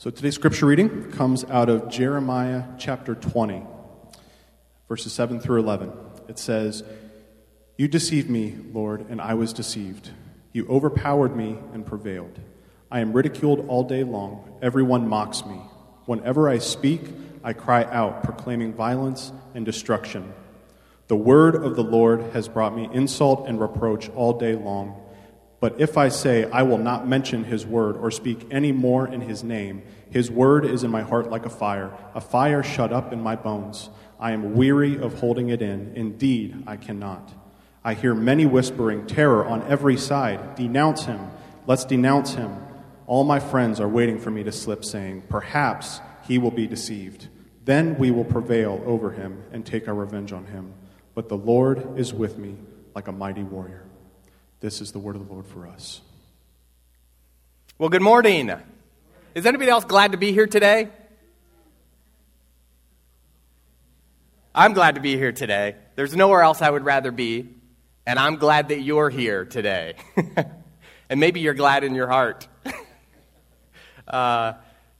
So today's scripture reading comes out of Jeremiah chapter 20, verses 7 through 11. It says, You deceived me, Lord, and I was deceived. You overpowered me and prevailed. I am ridiculed all day long. Everyone mocks me. Whenever I speak, I cry out, proclaiming violence and destruction. The word of the Lord has brought me insult and reproach all day long. But if I say, I will not mention his word or speak any more in his name, his word is in my heart like a fire, a fire shut up in my bones. I am weary of holding it in. Indeed, I cannot. I hear many whispering, terror on every side. Denounce him. Let's denounce him. All my friends are waiting for me to slip, saying, Perhaps he will be deceived. Then we will prevail over him and take our revenge on him. But the Lord is with me like a mighty warrior. This is the word of the Lord for us. Well, good morning. Is anybody else glad to be here today? I'm glad to be here today. There's nowhere else I would rather be, and I'm glad that you're here today. and maybe you're glad in your heart. uh,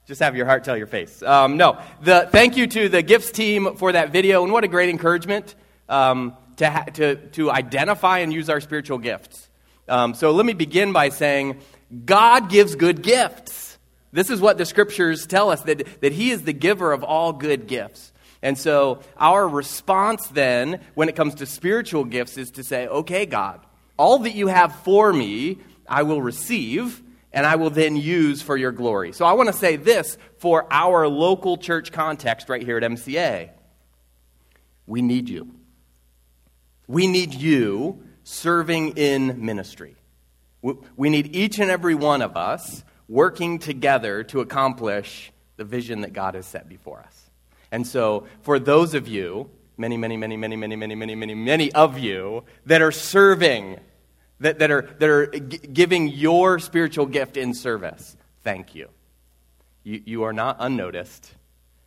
just have your heart tell your face. Um, no, the, thank you to the gifts team for that video, and what a great encouragement um, to, ha- to, to identify and use our spiritual gifts. Um, so let me begin by saying God gives good gifts. This is what the scriptures tell us that, that He is the giver of all good gifts. And so our response then, when it comes to spiritual gifts, is to say, okay, God, all that you have for me, I will receive and I will then use for your glory. So I want to say this for our local church context right here at MCA. We need you. We need you serving in ministry. We need each and every one of us working together to accomplish the vision that God has set before us. And so, for those of you, many, many, many, many, many, many, many, many, many of you that are serving, that, that are, that are giving your spiritual gift in service, thank you. You, you are not unnoticed,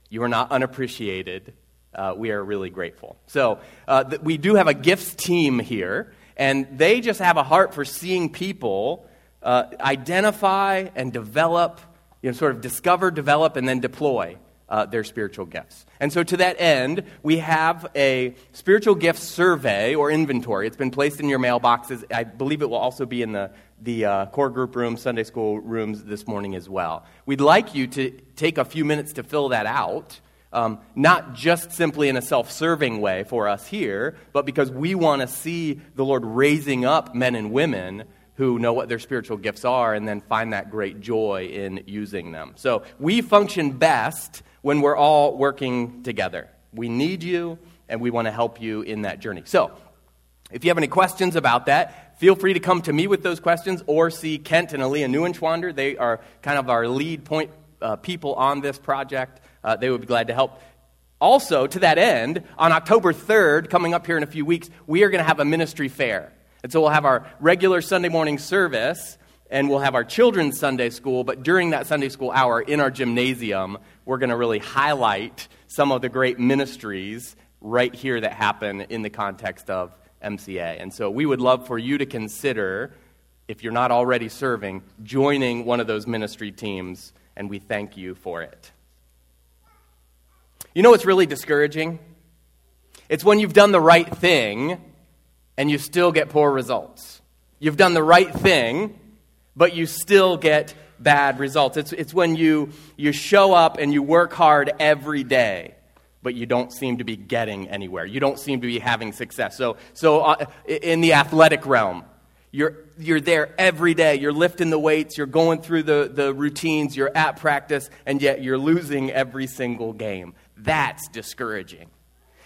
you are not unappreciated. Uh, we are really grateful. So, uh, th- we do have a gifts team here. And they just have a heart for seeing people uh, identify and develop, you know, sort of discover, develop, and then deploy uh, their spiritual gifts. And so, to that end, we have a spiritual gift survey or inventory. It's been placed in your mailboxes. I believe it will also be in the, the uh, core group room, Sunday school rooms this morning as well. We'd like you to take a few minutes to fill that out um, not just simply in a self serving way for us here, but because we want to see the Lord raising up men and women who know what their spiritual gifts are and then find that great joy in using them. So we function best when we're all working together. We need you and we want to help you in that journey. So if you have any questions about that, feel free to come to me with those questions or see Kent and Aaliyah Neuenschwander. They are kind of our lead point uh, people on this project uh, they would be glad to help. Also, to that end, on October 3rd, coming up here in a few weeks, we are going to have a ministry fair. And so we'll have our regular Sunday morning service and we'll have our children's Sunday school. But during that Sunday school hour in our gymnasium, we're going to really highlight some of the great ministries right here that happen in the context of MCA. And so we would love for you to consider, if you're not already serving, joining one of those ministry teams, and we thank you for it. You know what's really discouraging? It's when you've done the right thing and you still get poor results. You've done the right thing, but you still get bad results. It's, it's when you, you show up and you work hard every day, but you don't seem to be getting anywhere. You don't seem to be having success. So, so uh, in the athletic realm, you're, you're there every day. You're lifting the weights. You're going through the, the routines. You're at practice, and yet you're losing every single game. That's discouraging.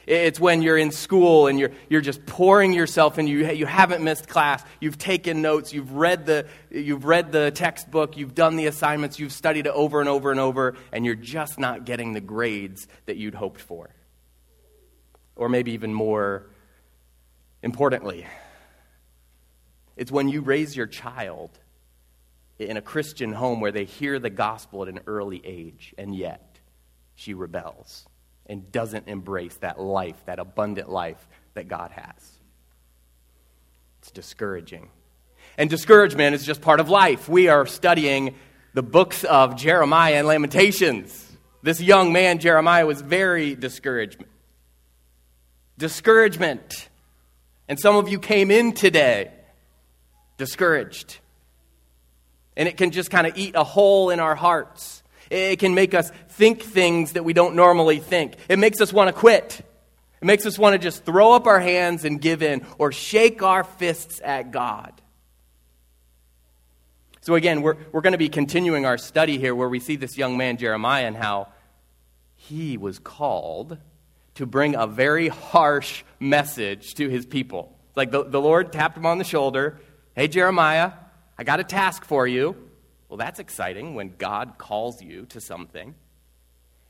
It's when you're in school and you're, you're just pouring yourself and you, you haven't missed class. You've taken notes. You've read, the, you've read the textbook. You've done the assignments. You've studied it over and over and over, and you're just not getting the grades that you'd hoped for. Or maybe even more importantly, it's when you raise your child in a Christian home where they hear the gospel at an early age, and yet she rebels and doesn't embrace that life, that abundant life that God has. It's discouraging. And discouragement is just part of life. We are studying the books of Jeremiah and Lamentations. This young man, Jeremiah, was very discouraged. Discouragement. And some of you came in today discouraged. And it can just kind of eat a hole in our hearts. It can make us think things that we don't normally think. It makes us want to quit. It makes us want to just throw up our hands and give in or shake our fists at God. So, again, we're, we're going to be continuing our study here where we see this young man, Jeremiah, and how he was called to bring a very harsh message to his people. Like the, the Lord tapped him on the shoulder Hey, Jeremiah, I got a task for you. Well, that's exciting when God calls you to something.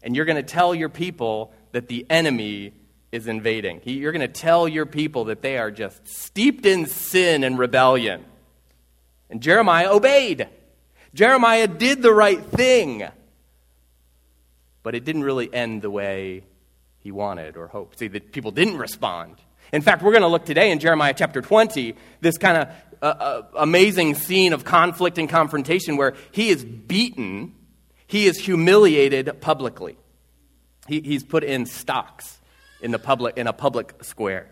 And you're going to tell your people that the enemy is invading. You're going to tell your people that they are just steeped in sin and rebellion. And Jeremiah obeyed. Jeremiah did the right thing. But it didn't really end the way he wanted or hoped. See, the people didn't respond. In fact, we're going to look today in Jeremiah chapter 20, this kind of uh, uh, amazing scene of conflict and confrontation where he is beaten, he is humiliated publicly. He, he's put in stocks in, the public, in a public square.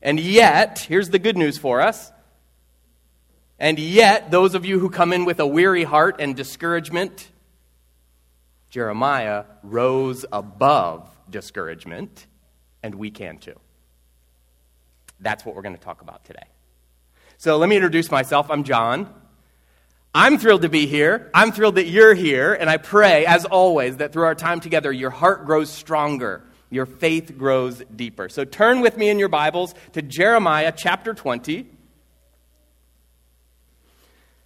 And yet, here's the good news for us and yet, those of you who come in with a weary heart and discouragement, Jeremiah rose above discouragement, and we can too. That's what we're going to talk about today. So let me introduce myself. I'm John. I'm thrilled to be here. I'm thrilled that you're here, and I pray, as always, that through our time together, your heart grows stronger, your faith grows deeper. So turn with me in your Bibles to Jeremiah chapter 20.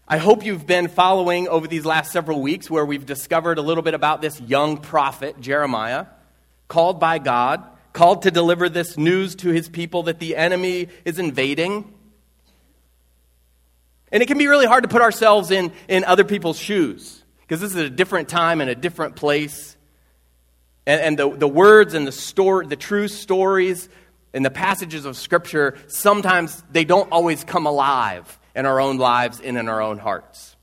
I hope you've been following over these last several weeks where we've discovered a little bit about this young prophet, Jeremiah, called by God, called to deliver this news to his people that the enemy is invading. And it can be really hard to put ourselves in, in other people's shoes because this is a different time and a different place. And, and the, the words and the, story, the true stories and the passages of Scripture, sometimes they don't always come alive in our own lives and in our own hearts.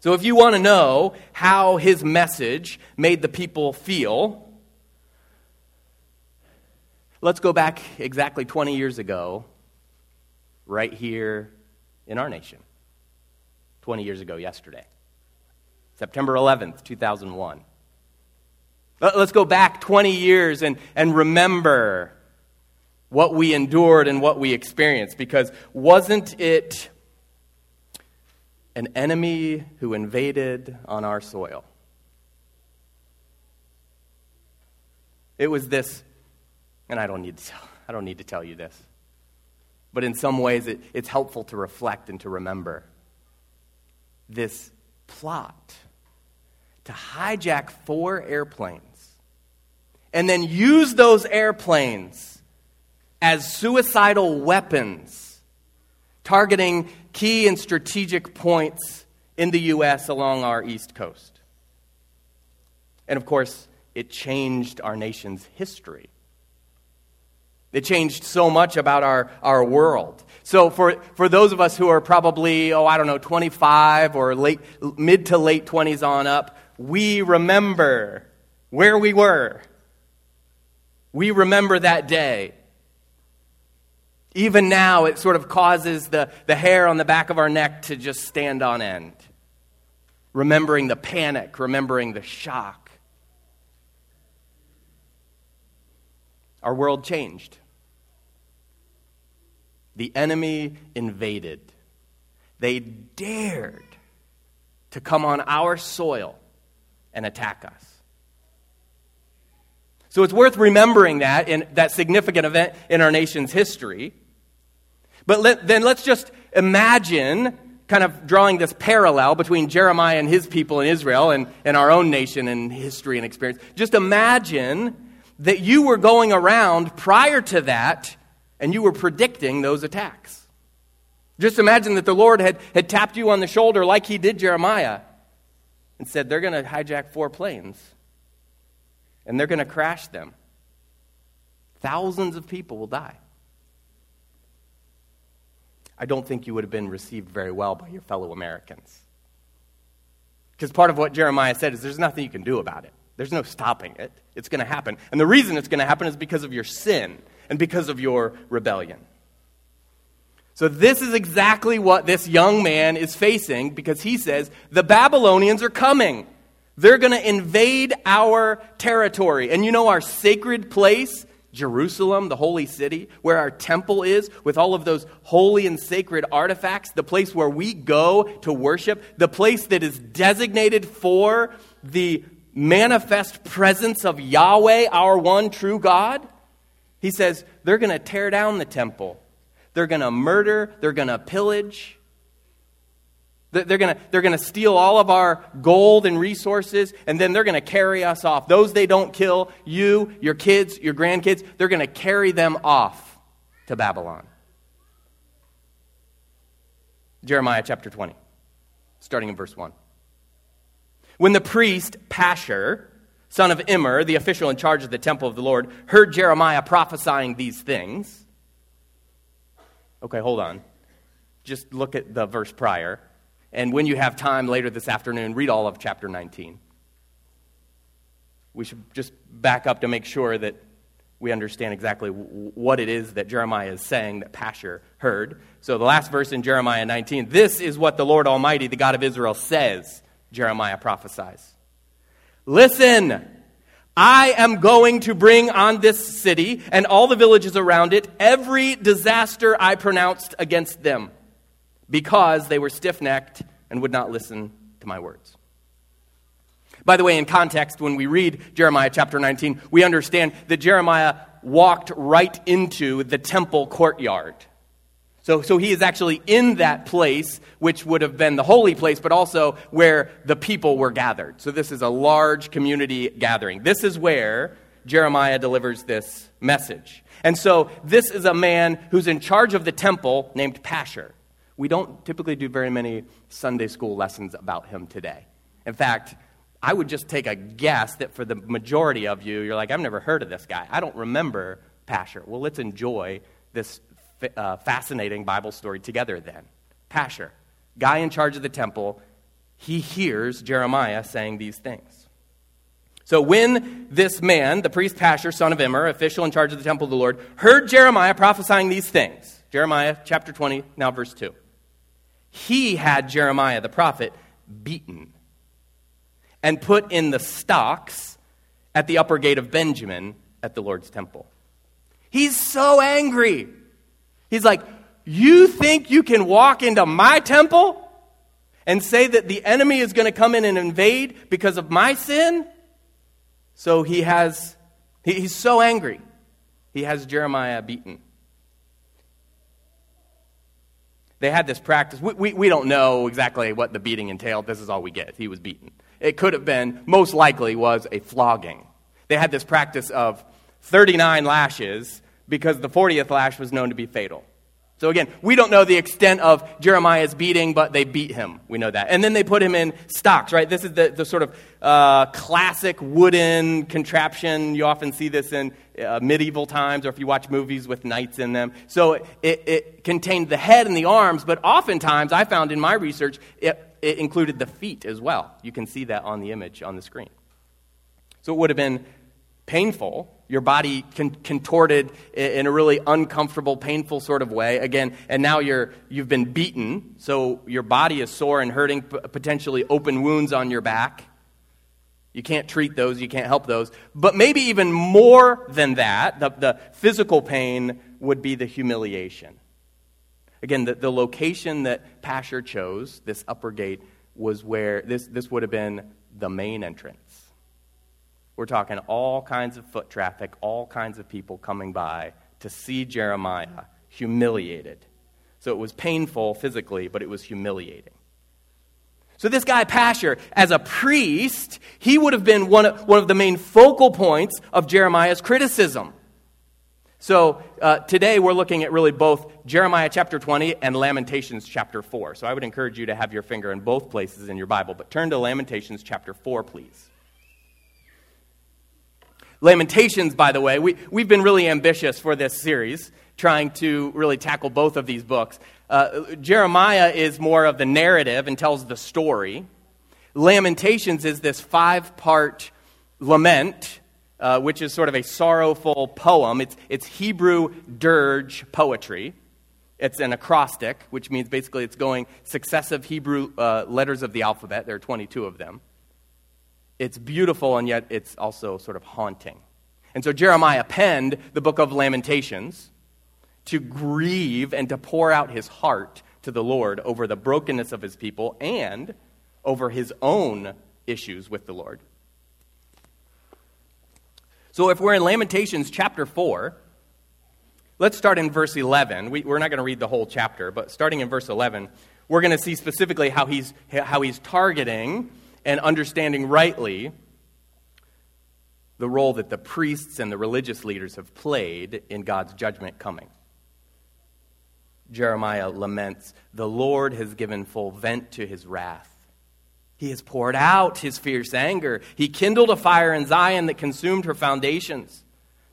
So, if you want to know how his message made the people feel, let's go back exactly 20 years ago, right here in our nation. 20 years ago, yesterday. September 11th, 2001. Let's go back 20 years and, and remember what we endured and what we experienced. Because wasn't it an enemy who invaded on our soil? It was this, and I don't need to tell, I don't need to tell you this, but in some ways it, it's helpful to reflect and to remember this plot to hijack four airplanes and then use those airplanes as suicidal weapons, targeting key and strategic points in the U.S. along our East Coast. And of course, it changed our nation's history. It changed so much about our, our world. So, for, for those of us who are probably, oh, I don't know, 25 or late, mid to late 20s on up, we remember where we were. We remember that day. Even now, it sort of causes the, the hair on the back of our neck to just stand on end. Remembering the panic, remembering the shock. Our world changed. The enemy invaded. They dared to come on our soil and attack us. So it's worth remembering that in that significant event in our nation's history. But let, then let's just imagine kind of drawing this parallel between Jeremiah and his people in Israel and, and our own nation and history and experience. Just imagine that you were going around prior to that and you were predicting those attacks. Just imagine that the Lord had, had tapped you on the shoulder like he did Jeremiah and said, They're going to hijack four planes and they're going to crash them. Thousands of people will die. I don't think you would have been received very well by your fellow Americans. Because part of what Jeremiah said is there's nothing you can do about it, there's no stopping it. It's going to happen. And the reason it's going to happen is because of your sin and because of your rebellion. So, this is exactly what this young man is facing because he says the Babylonians are coming. They're going to invade our territory. And you know, our sacred place, Jerusalem, the holy city, where our temple is, with all of those holy and sacred artifacts, the place where we go to worship, the place that is designated for the manifest presence of Yahweh, our one true God. He says they're going to tear down the temple, they're going to murder, they're going to pillage. They're going to they're going to steal all of our gold and resources, and then they're going to carry us off. Those they don't kill, you, your kids, your grandkids, they're going to carry them off to Babylon. Jeremiah chapter 20, starting in verse 1. When the priest Pashur, son of Immer, the official in charge of the temple of the Lord, heard Jeremiah prophesying these things. Okay, hold on. Just look at the verse prior. And when you have time later this afternoon, read all of chapter 19. We should just back up to make sure that we understand exactly what it is that Jeremiah is saying that Pashur heard. So, the last verse in Jeremiah 19 this is what the Lord Almighty, the God of Israel, says, Jeremiah prophesies. Listen, I am going to bring on this city and all the villages around it every disaster I pronounced against them because they were stiff necked and would not listen to my words. By the way, in context, when we read Jeremiah chapter 19, we understand that Jeremiah walked right into the temple courtyard. So, so he is actually in that place, which would have been the holy place, but also where the people were gathered. So this is a large community gathering. This is where Jeremiah delivers this message. And so this is a man who's in charge of the temple named Pashur. We don't typically do very many Sunday school lessons about him today. In fact, I would just take a guess that for the majority of you, you're like, I've never heard of this guy. I don't remember Pashur. Well, let's enjoy this uh, fascinating Bible story together then. Pashur, guy in charge of the temple, he hears Jeremiah saying these things. So when this man, the priest Pashur, son of Immer, official in charge of the temple of the Lord, heard Jeremiah prophesying these things, Jeremiah chapter 20, now verse 2, he had Jeremiah the prophet beaten and put in the stocks at the upper gate of Benjamin at the Lord's temple. He's so angry. He's like, You think you can walk into my temple and say that the enemy is going to come in and invade because of my sin? So he has, he's so angry. He has Jeremiah beaten. They had this practice. We, we, we don't know exactly what the beating entailed. This is all we get. He was beaten. It could have been, most likely, was a flogging. They had this practice of 39 lashes because the 40th lash was known to be fatal. So again, we don't know the extent of Jeremiah's beating, but they beat him. We know that. And then they put him in stocks, right? This is the, the sort of uh, classic wooden contraption. You often see this in uh, medieval times or if you watch movies with knights in them. So it, it contained the head and the arms, but oftentimes I found in my research it, it included the feet as well. You can see that on the image on the screen. So it would have been painful, your body con- contorted in a really uncomfortable, painful sort of way. Again, and now you're, you've been beaten, so your body is sore and hurting, potentially open wounds on your back. You can't treat those, you can't help those. But maybe even more than that, the, the physical pain would be the humiliation. Again, the, the location that Pashur chose, this upper gate, was where this, this would have been the main entrance. We're talking all kinds of foot traffic, all kinds of people coming by to see Jeremiah humiliated. So it was painful physically, but it was humiliating. So, this guy, Pashur, as a priest, he would have been one of, one of the main focal points of Jeremiah's criticism. So, uh, today we're looking at really both Jeremiah chapter 20 and Lamentations chapter 4. So, I would encourage you to have your finger in both places in your Bible, but turn to Lamentations chapter 4, please. Lamentations, by the way, we, we've been really ambitious for this series, trying to really tackle both of these books. Uh, Jeremiah is more of the narrative and tells the story. Lamentations is this five part lament, uh, which is sort of a sorrowful poem. It's, it's Hebrew dirge poetry. It's an acrostic, which means basically it's going successive Hebrew uh, letters of the alphabet. There are 22 of them. It's beautiful, and yet it's also sort of haunting. And so Jeremiah penned the book of Lamentations to grieve and to pour out his heart to the Lord over the brokenness of his people and over his own issues with the Lord. So if we're in Lamentations chapter 4, let's start in verse 11. We, are not going to read the whole chapter, but starting in verse 11, we're going to see specifically how he's, how he's targeting and understanding rightly the role that the priests and the religious leaders have played in God's judgment coming. Jeremiah laments, The Lord has given full vent to his wrath. He has poured out his fierce anger. He kindled a fire in Zion that consumed her foundations.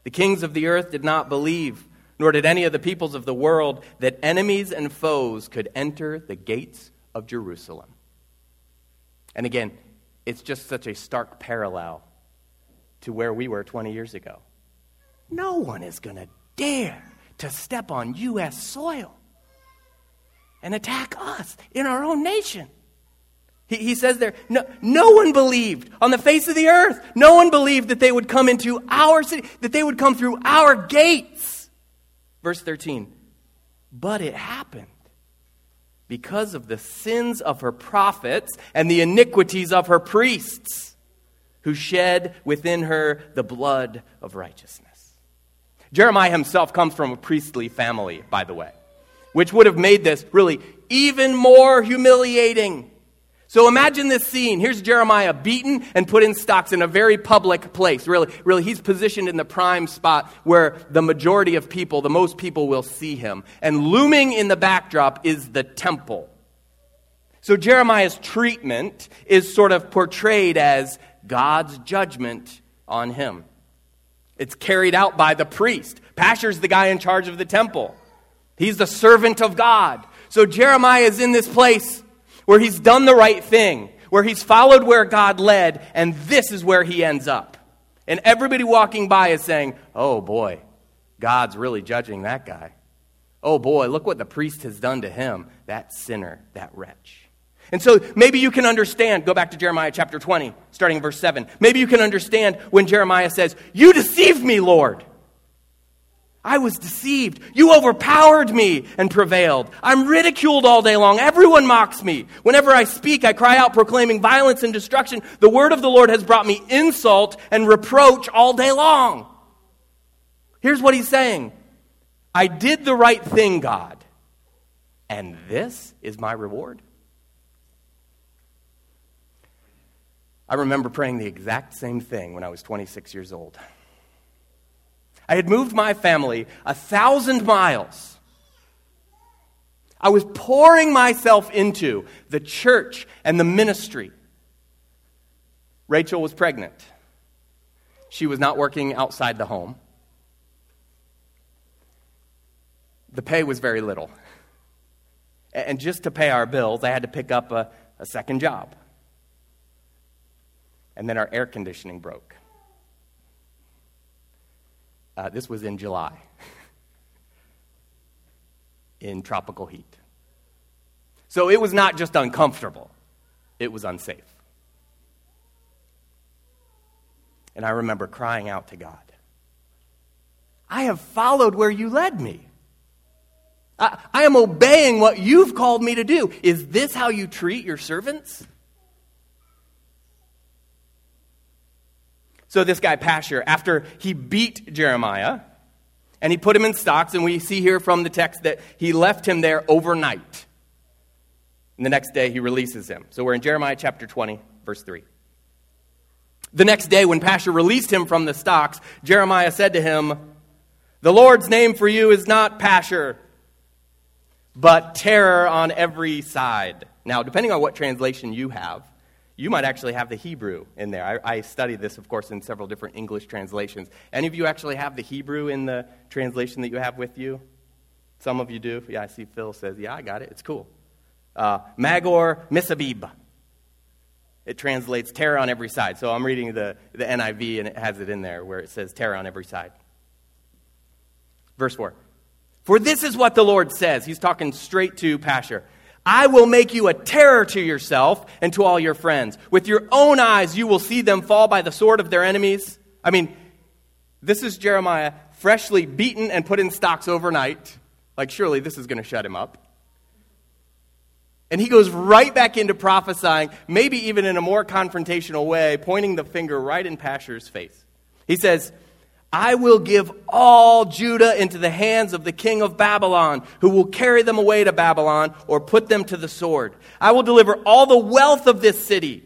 The kings of the earth did not believe, nor did any of the peoples of the world, that enemies and foes could enter the gates of Jerusalem. And again, it's just such a stark parallel to where we were 20 years ago. No one is going to dare to step on U.S. soil and attack us in our own nation. He, he says there, no, no one believed on the face of the earth, no one believed that they would come into our city, that they would come through our gates. Verse 13, but it happened because of the sins of her prophets and the iniquities of her priests, who shed within her the blood of righteousness. Jeremiah himself comes from a priestly family, by the way which would have made this really even more humiliating. So imagine this scene. Here's Jeremiah beaten and put in stocks in a very public place. Really, really, he's positioned in the prime spot where the majority of people, the most people, will see him. And looming in the backdrop is the temple. So Jeremiah's treatment is sort of portrayed as God's judgment on him. It's carried out by the priest. Pashur's the guy in charge of the temple. He's the servant of God. So Jeremiah is in this place where he's done the right thing, where he's followed where God led, and this is where he ends up. And everybody walking by is saying, Oh boy, God's really judging that guy. Oh boy, look what the priest has done to him, that sinner, that wretch. And so maybe you can understand, go back to Jeremiah chapter 20, starting in verse 7. Maybe you can understand when Jeremiah says, You deceived me, Lord. I was deceived. You overpowered me and prevailed. I'm ridiculed all day long. Everyone mocks me. Whenever I speak, I cry out, proclaiming violence and destruction. The word of the Lord has brought me insult and reproach all day long. Here's what he's saying I did the right thing, God, and this is my reward. I remember praying the exact same thing when I was 26 years old. I had moved my family a thousand miles. I was pouring myself into the church and the ministry. Rachel was pregnant. She was not working outside the home. The pay was very little. And just to pay our bills, I had to pick up a, a second job. And then our air conditioning broke. Uh, this was in July, in tropical heat. So it was not just uncomfortable, it was unsafe. And I remember crying out to God I have followed where you led me. I, I, am obeying what you've called me to do. Is this how you treat your servants? So this guy, Pashur, after he beat Jeremiah, and he put him in stocks, and we see here from the text that he left him there overnight. And the next day he releases him. So we're in Jeremiah chapter 20, verse 3. The next day, when Pashur released him from the stocks, Jeremiah said to him, The Lord's name for you is not Pashur, but terror on every side. Now, depending on what translation you have, you might actually have the Hebrew in there. I, I, studied this, of course, in several different English translations. Any of you actually have the Hebrew in the translation that you have with you? Some of you do. Yeah, I see Phil says, Yeah, I got it. It's cool. Uh, Magor Misabib. it translates terror on every side. So I'm reading the, the NIV and it has it in there where it says terror on every side. Verse 4. For this is what the Lord says. He's talking straight to Pashur. I will make you a terror to yourself and to all your friends. With your own eyes, you will see them fall by the sword of their enemies. I mean, this is Jeremiah freshly beaten and put in stocks overnight. Like, surely this is going to shut him up. And he goes right back into prophesying, maybe even in a more confrontational way, pointing the finger right in Pashur's face. He says, I will give all Judah into the hands of the king of Babylon, who will carry them away to Babylon or put them to the sword. I will deliver all the wealth of this city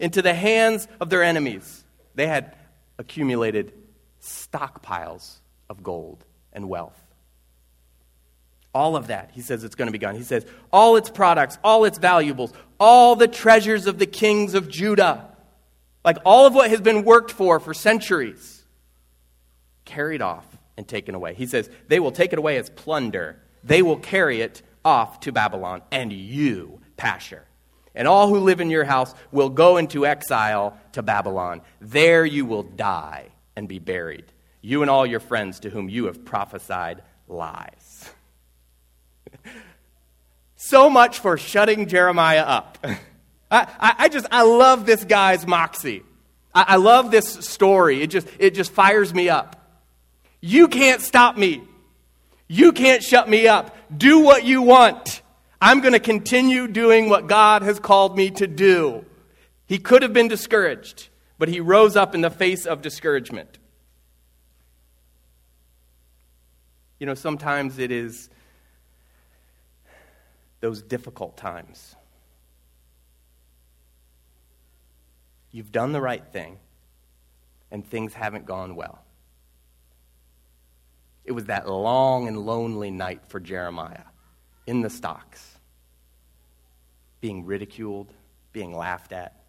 into the hands of their enemies. They had accumulated stockpiles of gold and wealth. All of that, he says it's going to be gone. He says, all its products, all its valuables, all the treasures of the kings of Judah, like all of what has been worked for for centuries, carried off and taken away. He says, they will take it away as plunder. They will carry it off to Babylon, and you, Pashur, and all who live in your house will go into exile to Babylon. There you will die and be buried, you and all your friends to whom you have prophesied lies. so much for shutting Jeremiah up. I, I, I, just, I love this guy's moxie. I, I love this story. It just, it just fires me up. You can't stop me. You can't shut me up. Do what you want. I'm going to continue doing what God has called me to do. He could have been discouraged, but he rose up in the face of discouragement. You know, sometimes it is those difficult times. You've done the right thing, and things haven't gone well. It was that long and lonely night for Jeremiah in the stocks, being ridiculed, being laughed at.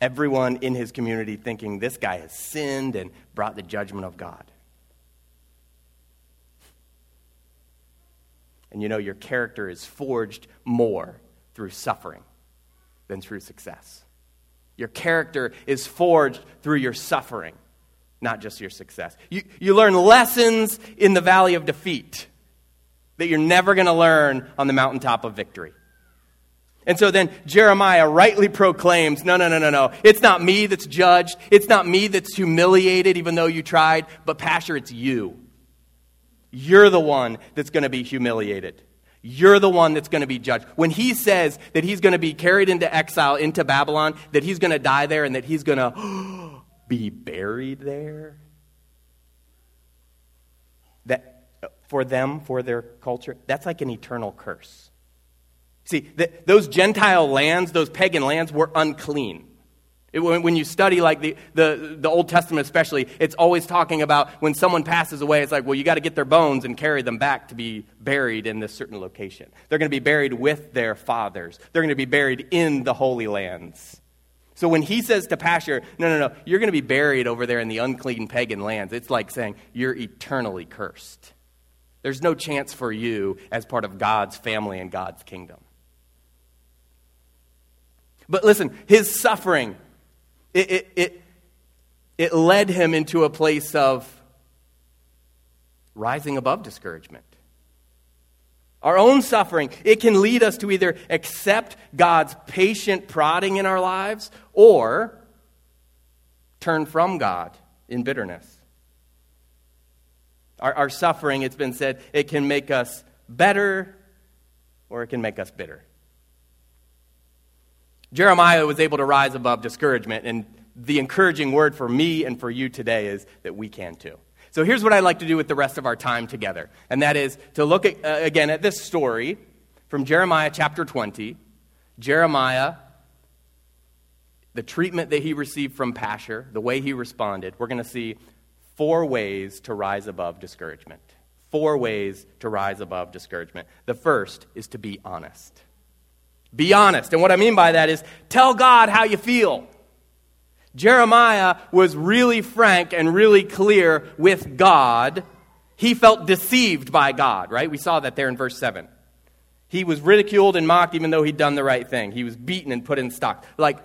Everyone in his community thinking this guy has sinned and brought the judgment of God. And you know, your character is forged more through suffering than through success. Your character is forged through your suffering, not just your success. You, you learn lessons in the valley of defeat that you're never going to learn on the mountaintop of victory. And so then Jeremiah rightly proclaims no, no, no, no, no. It's not me that's judged. It's not me that's humiliated, even though you tried, but Pashur, it's you. You're the one that's going to be humiliated. You're the one that's going to be judged. When he says that he's going to be carried into exile into Babylon, that he's going to die there, and that he's going to oh, be buried there, that uh, for them, for their culture, that's like an eternal curse. See, the, those Gentile lands, those pagan lands, were unclean. It, when you study like the, the, the Old Testament especially, it's always talking about when someone passes away, it's like, well, you got to get their bones and carry them back to be buried in this certain location. They're going to be buried with their fathers. They're going to be buried in the Holy Lands. So when he says to Pashur, no, no, no, you're going to be buried over there in the unclean pagan lands, it's like saying you're eternally cursed. There's no chance for you as part of God's family and God's kingdom. But listen, his suffering it, it, it, it led him into a place of rising above discouragement. Our own suffering, it can lead us to either accept God's patient prodding in our lives or turn from God in bitterness. Our, our, suffering, it's been said, it can make us better or it can make us bitter. Jeremiah was able to rise above discouragement, and the encouraging word for me and for you today is that we can too. So here's what I'd like to do with the rest of our time together, and that is to look at, uh, again at this story from Jeremiah chapter 20. Jeremiah, the treatment that he received from Pashur, the way he responded, we're going to see four ways to rise above discouragement. Four ways to rise above discouragement. The first is to be honest. Be honest. And what I mean by that is tell God how you feel. Jeremiah was really frank and really clear with God. He felt deceived by God, right? We saw that there in verse 7. He was ridiculed and mocked even though he'd done the right thing. He was beaten and put in stock. Like,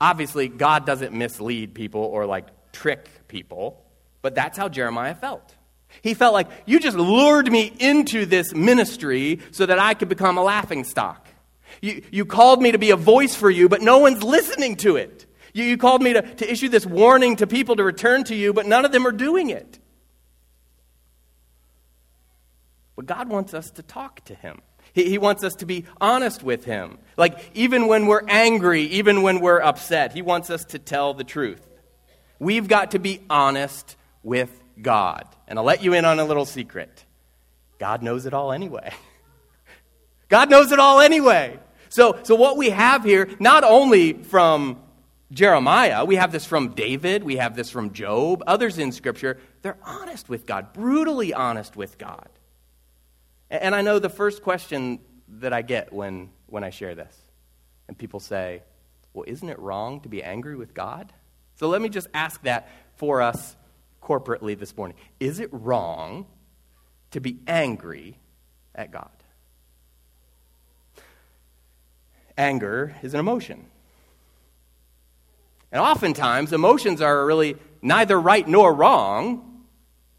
obviously, God doesn't mislead people or like trick people, but that's how Jeremiah felt. He felt like, you just lured me into this ministry so that I could become a laughing stock. You, you called me to be a voice for you, but no one's listening to it. You, you called me to, to issue this warning to people to return to you, but none of them are doing it. But God wants us to talk to Him. He, he wants us to be honest with Him. Like, even when we're angry, even when we're upset, He wants us to tell the truth. We've got to be honest with God. And I'll let you in on a little secret God knows it all anyway. God knows it all anyway. So, so what we have here, not only from Jeremiah, we have this from David, we have this from Job, others in Scripture, they're honest with God, brutally honest with God. And I know the first question that I get when, when I share this, and people say, Well, isn't it wrong to be angry with God? So let me just ask that for us corporately this morning. Is it wrong to be angry at God? Anger is an emotion. And oftentimes, emotions are really neither right nor wrong,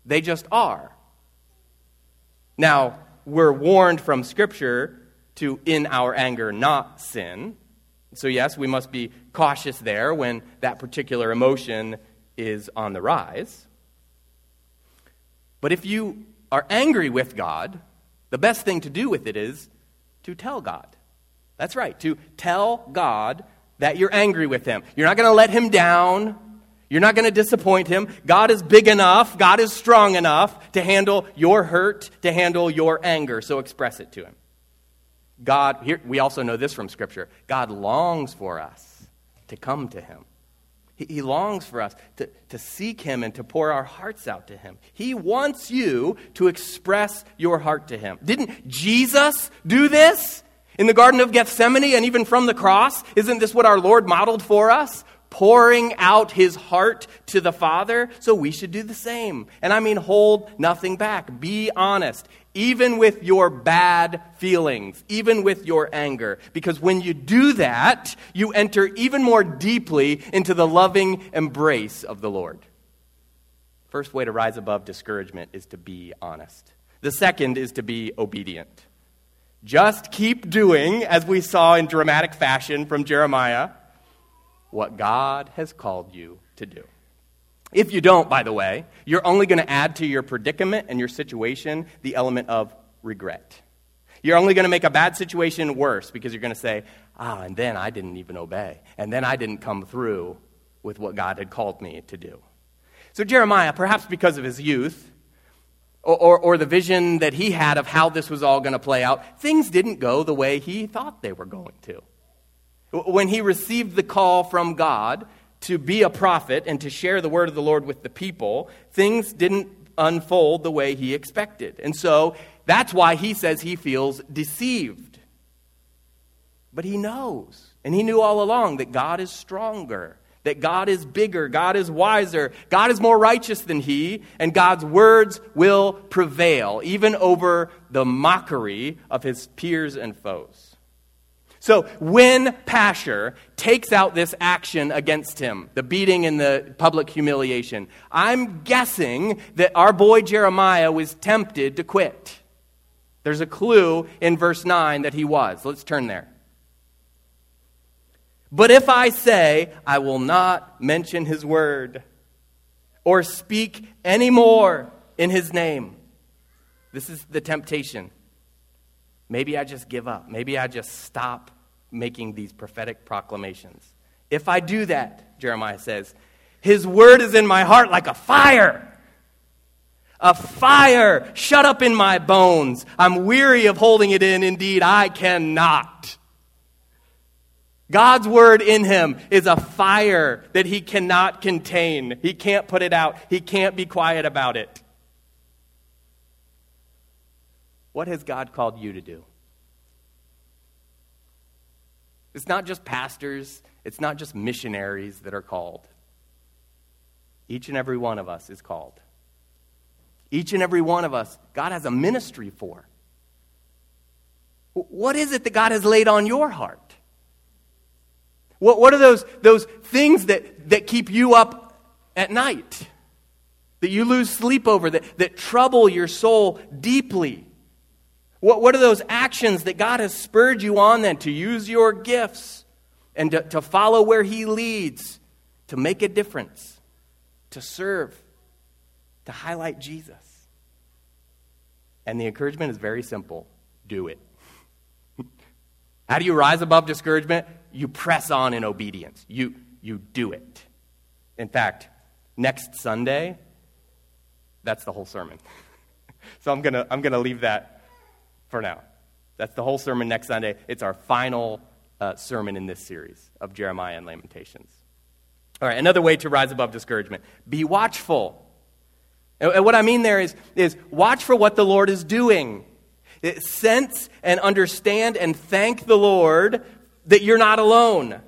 they just are. Now, we're warned from Scripture to, in our anger, not sin. So, yes, we must be cautious there when that particular emotion is on the rise. But if you are angry with God, the best thing to do with it is to tell God. That's right, to tell God that you're angry with Him. You're not going to let Him down. You're not going to disappoint him. God is big enough, God is strong enough to handle your hurt, to handle your anger. So express it to him. God, here, we also know this from Scripture God longs for us to come to him. He, he longs for us to, to seek him and to pour our hearts out to him. He wants you to express your heart to him. Didn't Jesus do this? In the Garden of Gethsemane and even from the cross, isn't this what our Lord modeled for us? pouring out his heart to the Father, so we should do the same. And I mean, hold nothing back. Be honest, even with your bad feelings, even with your anger. Because when you do that, you enter even more deeply into the loving embrace of the Lord. First way to rise above discouragement is to be honest. The second is to be obedient. Just keep doing, as we saw in dramatic fashion from Jeremiah what God has called you to do. If you don't, by the way, you're only going to add to your predicament and your situation the element of regret. You're only going to make a bad situation worse because you're going to say, ah, and then I didn't even obey. And then I didn't come through with what God had called me to do. So, Jeremiah, perhaps because of his youth, or, or, or, the vision that he had of how this was all going to play out, things didn't go the way he thought they were going to. When he received the call from God to be a prophet and to share the word of the Lord with the people, things didn't unfold the way he expected. And so that's why he says he feels deceived. But he knows, and he knew all along, that God is stronger, that God is bigger, God is wiser, God is more righteous than he, and God's words will prevail, even over the mockery of his peers and foes. So when Pashur takes out this action against him, the beating and the public humiliation, I'm guessing that our boy Jeremiah was tempted to quit. There's a clue in verse 9 that he was. Let's turn there. But if I say, I will not mention his word or speak any more in his name, this is the temptation. Maybe I just give up. Maybe I just stop making these prophetic proclamations. If I do that, Jeremiah says, his word is in my heart like a fire. A fire shut up in my bones. I'm weary of holding it in. Indeed, I cannot. God's word in him is a fire that he cannot contain. He can't put it out. He can't be quiet about it. What has God called you to do? It's not just pastors, it's not just missionaries that are called. Each and every one of us is called. Each and every one of us, God has a ministry for. What is it that God has laid on your heart? What, what are those, those things that, that keep you up at night? That you lose sleep over, that, that trouble your soul deeply? What, what are those actions that God has spurred you on then to use your gifts and to, to follow where He leads, to make a difference, to serve, to highlight Jesus? And the encouragement is very simple do it. How do you rise above discouragement? You press on in obedience. You, you do it. In fact, next Sunday, that's the whole sermon. so I'm going to I'm to leave that for now. That's the whole sermon next Sunday. It's our final uh, sermon in this series of Jeremiah and Lamentations. All right, another way to rise above discouragement be watchful. And what I mean there is, is watch for what the Lord is doing. Sense and understand and thank the Lord that you're not alone.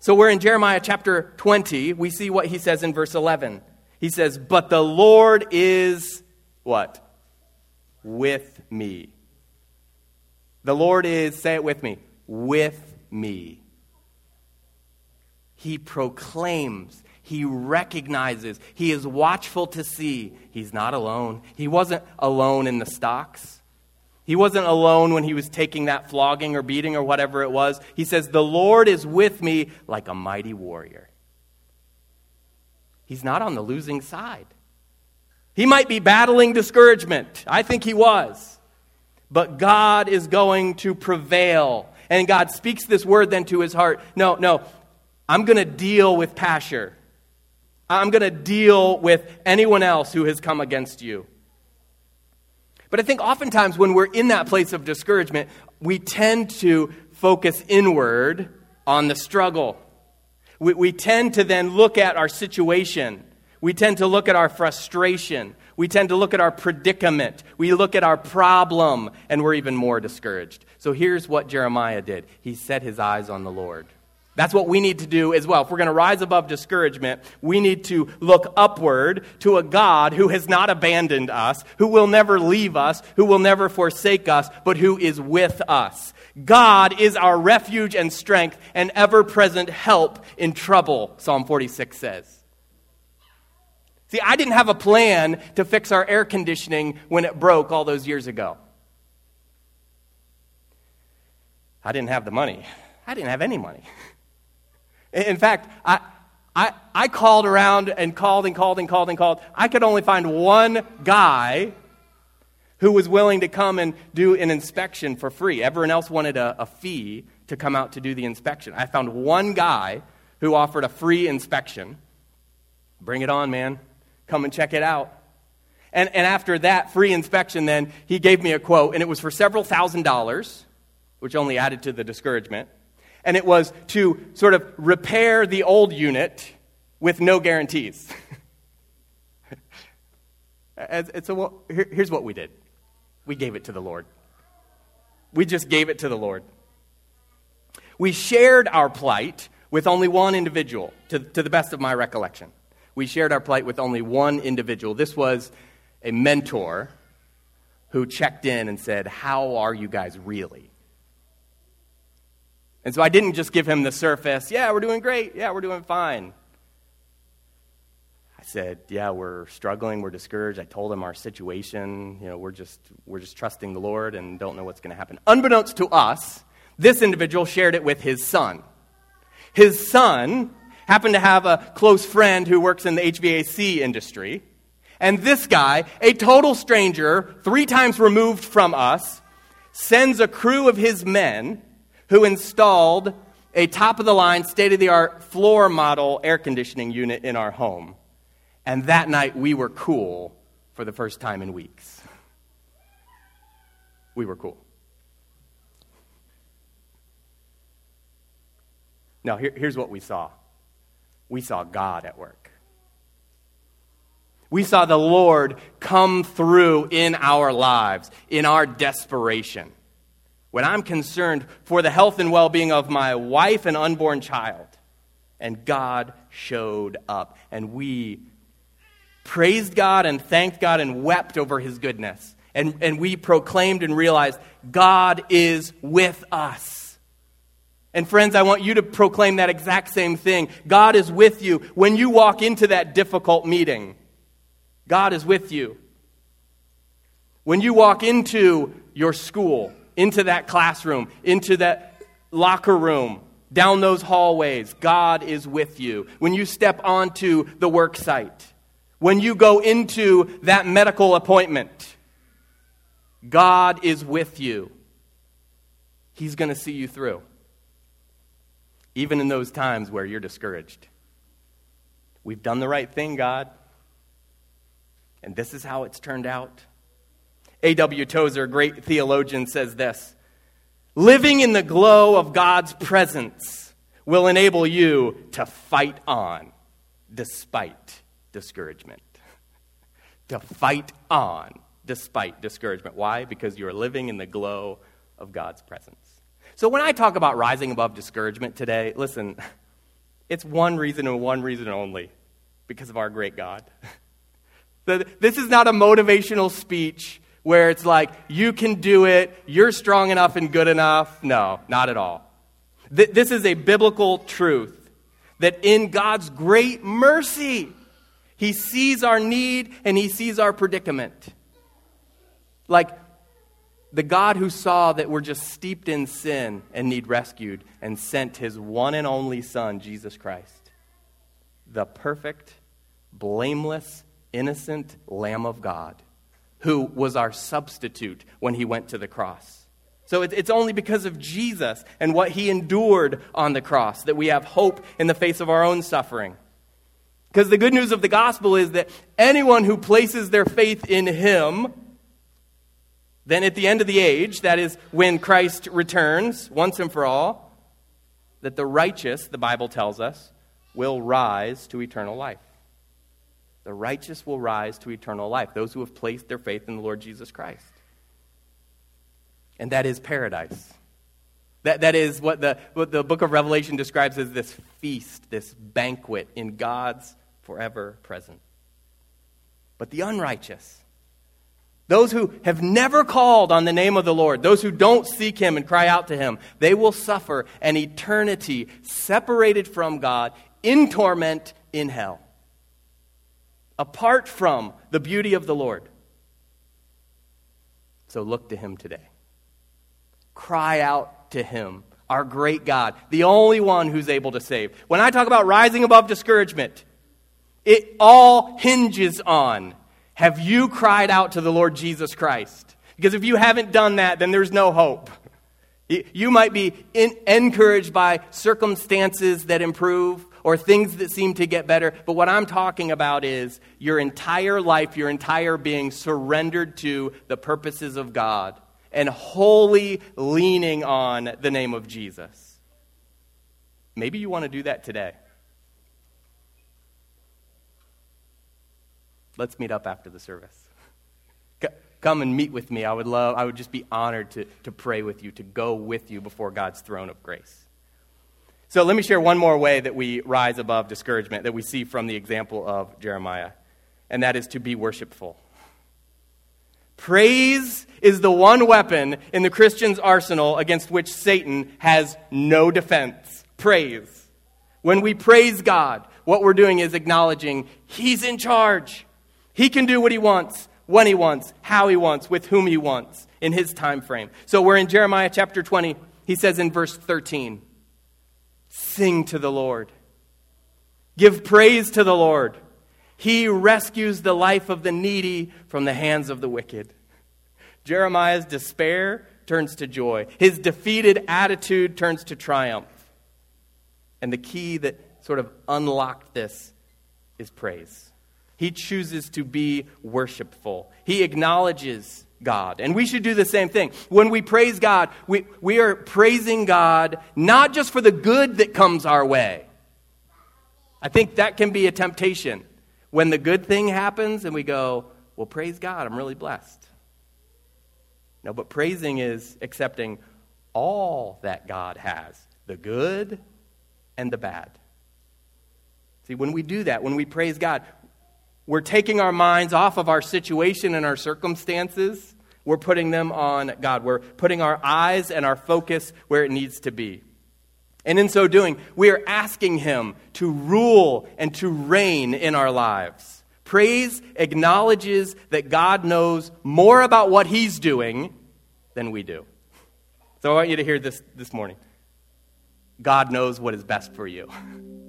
So we're in Jeremiah chapter 20. We see what he says in verse 11. He says, But the Lord is what? With me. The Lord is, say it with me, with me. He proclaims, he recognizes, he is watchful to see he's not alone. He wasn't alone in the stocks. He wasn't alone when he was taking that flogging or beating or whatever it was. He says, The Lord is with me like a mighty warrior. He's not on the losing side. He might be battling discouragement. I think he was. But God is going to prevail. And God speaks this word then to his heart. No, no, I'm going to deal with Pashur. I'm going to deal with anyone else who has come against you. But I think oftentimes when we're in that place of discouragement, we tend to focus inward on the struggle. We, we tend to then look at our situation. We tend to look at our frustration. We tend to look at our predicament. We look at our problem, and we're even more discouraged. So here's what Jeremiah did he set his eyes on the Lord. That's what we need to do as well. If we're going to rise above discouragement, we need to look upward to a God who has not abandoned us, who will never leave us, who will never forsake us, but who is with us. God is our refuge and strength and ever present help in trouble, Psalm 46 says. See, I didn't have a plan to fix our air conditioning when it broke all those years ago. I didn't have the money. I didn't have any money. In fact, I, I, I called around and called and called and called and called. I could only find one guy who was willing to come and do an inspection for free. Everyone else wanted a, a fee to come out to do the inspection. I found one guy who offered a free inspection. Bring it on, man. Come and check it out. And, and after that free inspection, then, he gave me a quote, and it was for several thousand dollars, which only added to the discouragement and it was to sort of repair the old unit with no guarantees. and so, well, here, here's what we did we gave it to the Lord. We just gave it to the Lord. We shared our plight with only one individual, to, to the best of my recollection. We shared our plight with only one individual. This was a mentor who checked in and said, How are you guys really? And so I didn't just give him the surface, yeah, we're doing great, yeah, we're doing fine. I said, yeah, we're struggling, we're discouraged. I told him our situation, you know, we're just, we're just trusting the Lord and don't know what's going to happen. Unbeknownst to us, this individual shared it with his son. His son happened to have a close friend who works in the HVAC industry. And this guy, a total stranger, three times removed from us, sends a crew of his men who installed a top of the line, state of the art floor model air conditioning unit in our home. And that night we were cool for the first time in weeks. We were cool. Now, here, here's what we saw we saw God at work. We saw the Lord come through in our lives, in our desperation when I'm concerned for the health and well being of my wife and unborn child. And God showed up, and we praised God and thanked God and wept over his goodness. and, and we proclaimed and realized God is with us. And friends, I want you to proclaim that exact same thing. God is with you when you walk into that difficult meeting. God is with you. When you walk into your school, into that classroom, into that locker room, down those hallways, God is with you. When you step onto the work site, when you go into that medical appointment, God is with you. He's going to see you through, even in those times where you're discouraged. We've done the right thing, God. And this is how it's turned out. A.W. Tozer, great theologian, says this Living in the glow of God's presence will enable you to fight on despite discouragement. to fight on despite discouragement. Why? Because you are living in the glow of God's presence. So when I talk about rising above discouragement today, listen, it's one reason and one reason only because of our great God. this is not a motivational speech where it's like, you can do it, you're strong enough and good enough. No, not at all. Th- this is a biblical truth that in God's great mercy, He sees our need and He sees our predicament. Like the God who saw that we're just steeped in sin and need rescued and sent His one and only Son, Jesus Christ, the perfect, blameless, innocent Lamb of God who was our substitute when he went to the cross. So it's only because of Jesus and what he endured on the cross that we have hope in the face of our own suffering. Because the good news of the gospel is that anyone who places their faith in him, then at the end of the age, that is when Christ returns once and for all, that the righteous, the Bible tells us, will rise to eternal life. The righteous will rise to eternal life, those who have placed their faith in the Lord Jesus Christ. And that is paradise. That, that is what the, what the book of Revelation describes as this feast, this banquet in God's forever presence. But the unrighteous, those who have never called on the name of the Lord, those who don't seek Him and cry out to Him, they will suffer an eternity separated from God in torment in hell apart from the beauty of the Lord. So look to him today. Cry out to him, our great God, the only one who's able to save. When I talk about rising above discouragement, it all hinges on have you cried out to the Lord Jesus Christ? Because if you haven't done that, then there's no hope. You might be in, encouraged by circumstances that improve, or things that seem to get better. But what I'm talking about is your entire life, your entire being surrendered to the purposes of God and wholly leaning on the name of Jesus. Maybe you want to do that today. Let's meet up after the service. Come and meet with me. I would love, I would just be honored to, to pray with you, to go with you before God's throne of grace. So let me share one more way that we rise above discouragement that we see from the example of Jeremiah, and that is to be worshipful. Praise is the one weapon in the Christian's arsenal against which Satan has no defense. Praise. When we praise God, what we're doing is acknowledging He's in charge. He can do what He wants, when He wants, how He wants, with whom He wants, in His time frame. So we're in Jeremiah chapter 20. He says in verse 13, Sing to the Lord. Give praise to the Lord. He rescues the life of the needy from the hands of the wicked. Jeremiah's despair turns to joy. His defeated attitude turns to triumph. And the key that sort of unlocked this is praise. He chooses to be worshipful. He acknowledges God. And we should do the same thing. When we praise God, we, we are praising God not just for the good that comes our way. I think that can be a temptation. When the good thing happens and we go, well, praise God, I'm really blessed. No, but praising is accepting all that God has the good and the bad. See, when we do that, when we praise God, we're taking our minds off of our situation and our circumstances, we're putting them on God. We're putting our eyes and our focus where it needs to be. And in so doing, we are asking Him to rule and to reign in our lives. Praise acknowledges that God knows more about what He's doing than we do. So I want you to hear this this morning. God knows what is best for you.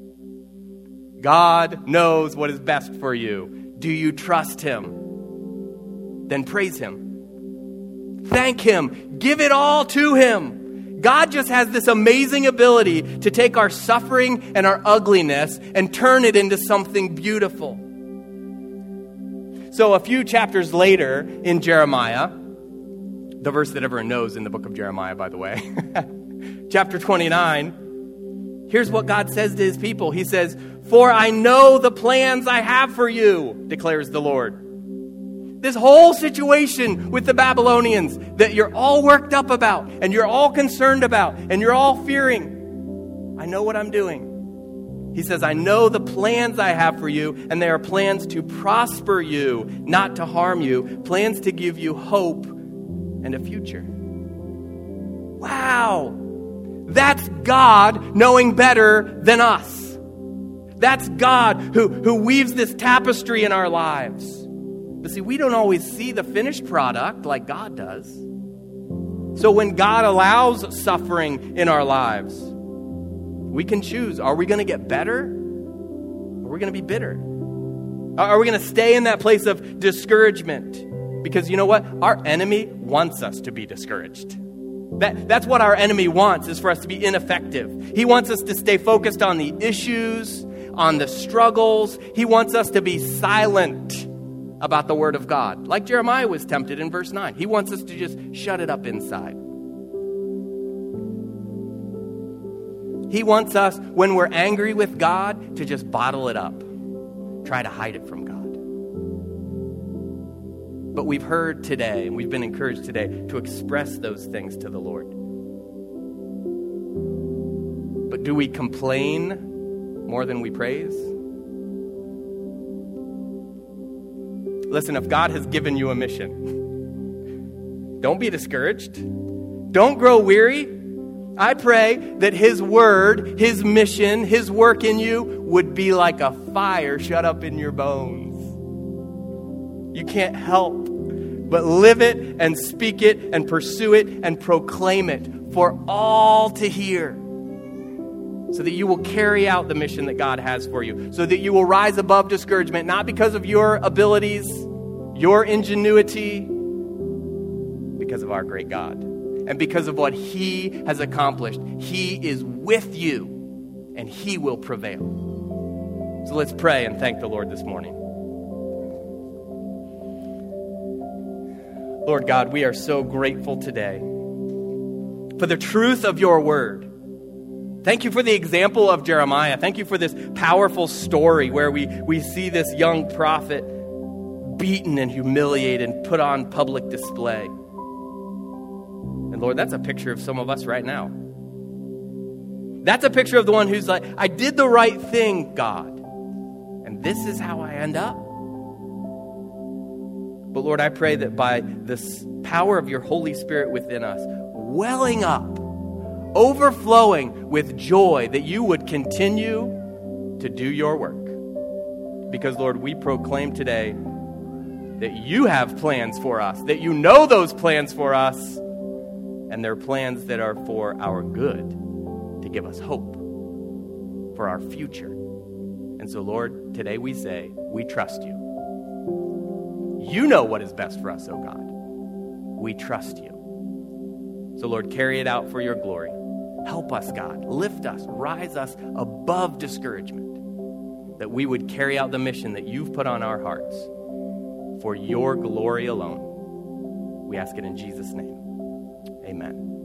God knows what is best for you. Do you trust Him? Then praise Him. Thank Him. Give it all to Him. God just has this amazing ability to take our suffering and our ugliness and turn it into something beautiful. So, a few chapters later in Jeremiah, the verse that everyone knows in the book of Jeremiah, by the way, chapter 29, here's what God says to his people He says, For I know the plans I have for you, declares the Lord. This whole situation with the Babylonians that you're all worked up about, and you're all concerned about, and you're all fearing, I know what I'm doing. He says, I know the plans I have for you, and they are plans to prosper you, not to harm you, plans to give you hope and a future. Wow! That's God knowing better than us. That's God who, who weaves this tapestry in our lives. But see, we don't always see the finished product like God does. So when God allows suffering in our lives, we can choose are we going to get better or are we going to be bitter? Are we going to stay in that place of discouragement? Because you know what? Our enemy wants us to be discouraged. That, that's what our enemy wants, is for us to be ineffective. He wants us to stay focused on the issues, on the struggles. He wants us to be silent about the Word of God, like Jeremiah was tempted in verse 9. He wants us to just shut it up inside. He wants us, when we're angry with God, to just bottle it up, try to hide it from God. But we've heard today, and we've been encouraged today, to express those things to the Lord. But do we complain more than we praise? Listen, if God has given you a mission, don't be discouraged. Don't grow weary. I pray that His word, His mission, His work in you would be like a fire shut up in your bones. You can't help but live it and speak it and pursue it and proclaim it for all to hear. So that you will carry out the mission that God has for you. So that you will rise above discouragement, not because of your abilities, your ingenuity, because of our great God. And because of what He has accomplished. He is with you, and He will prevail. So let's pray and thank the Lord this morning. Lord God, we are so grateful today for the truth of your word. Thank you for the example of Jeremiah. Thank you for this powerful story where we, we see this young prophet beaten and humiliated and put on public display. And Lord, that's a picture of some of us right now. That's a picture of the one who's like, I did the right thing, God. And this is how I end up. But Lord, I pray that by this power of your Holy Spirit within us, welling up, overflowing with joy, that you would continue to do your work. Because, Lord, we proclaim today that you have plans for us, that you know those plans for us, and they're plans that are for our good, to give us hope for our future. And so, Lord, today we say, we trust you. You know what is best for us, O oh God. We trust you. So, Lord, carry it out for your glory. Help us, God. Lift us, rise us above discouragement, that we would carry out the mission that you've put on our hearts for your glory alone. We ask it in Jesus' name. Amen.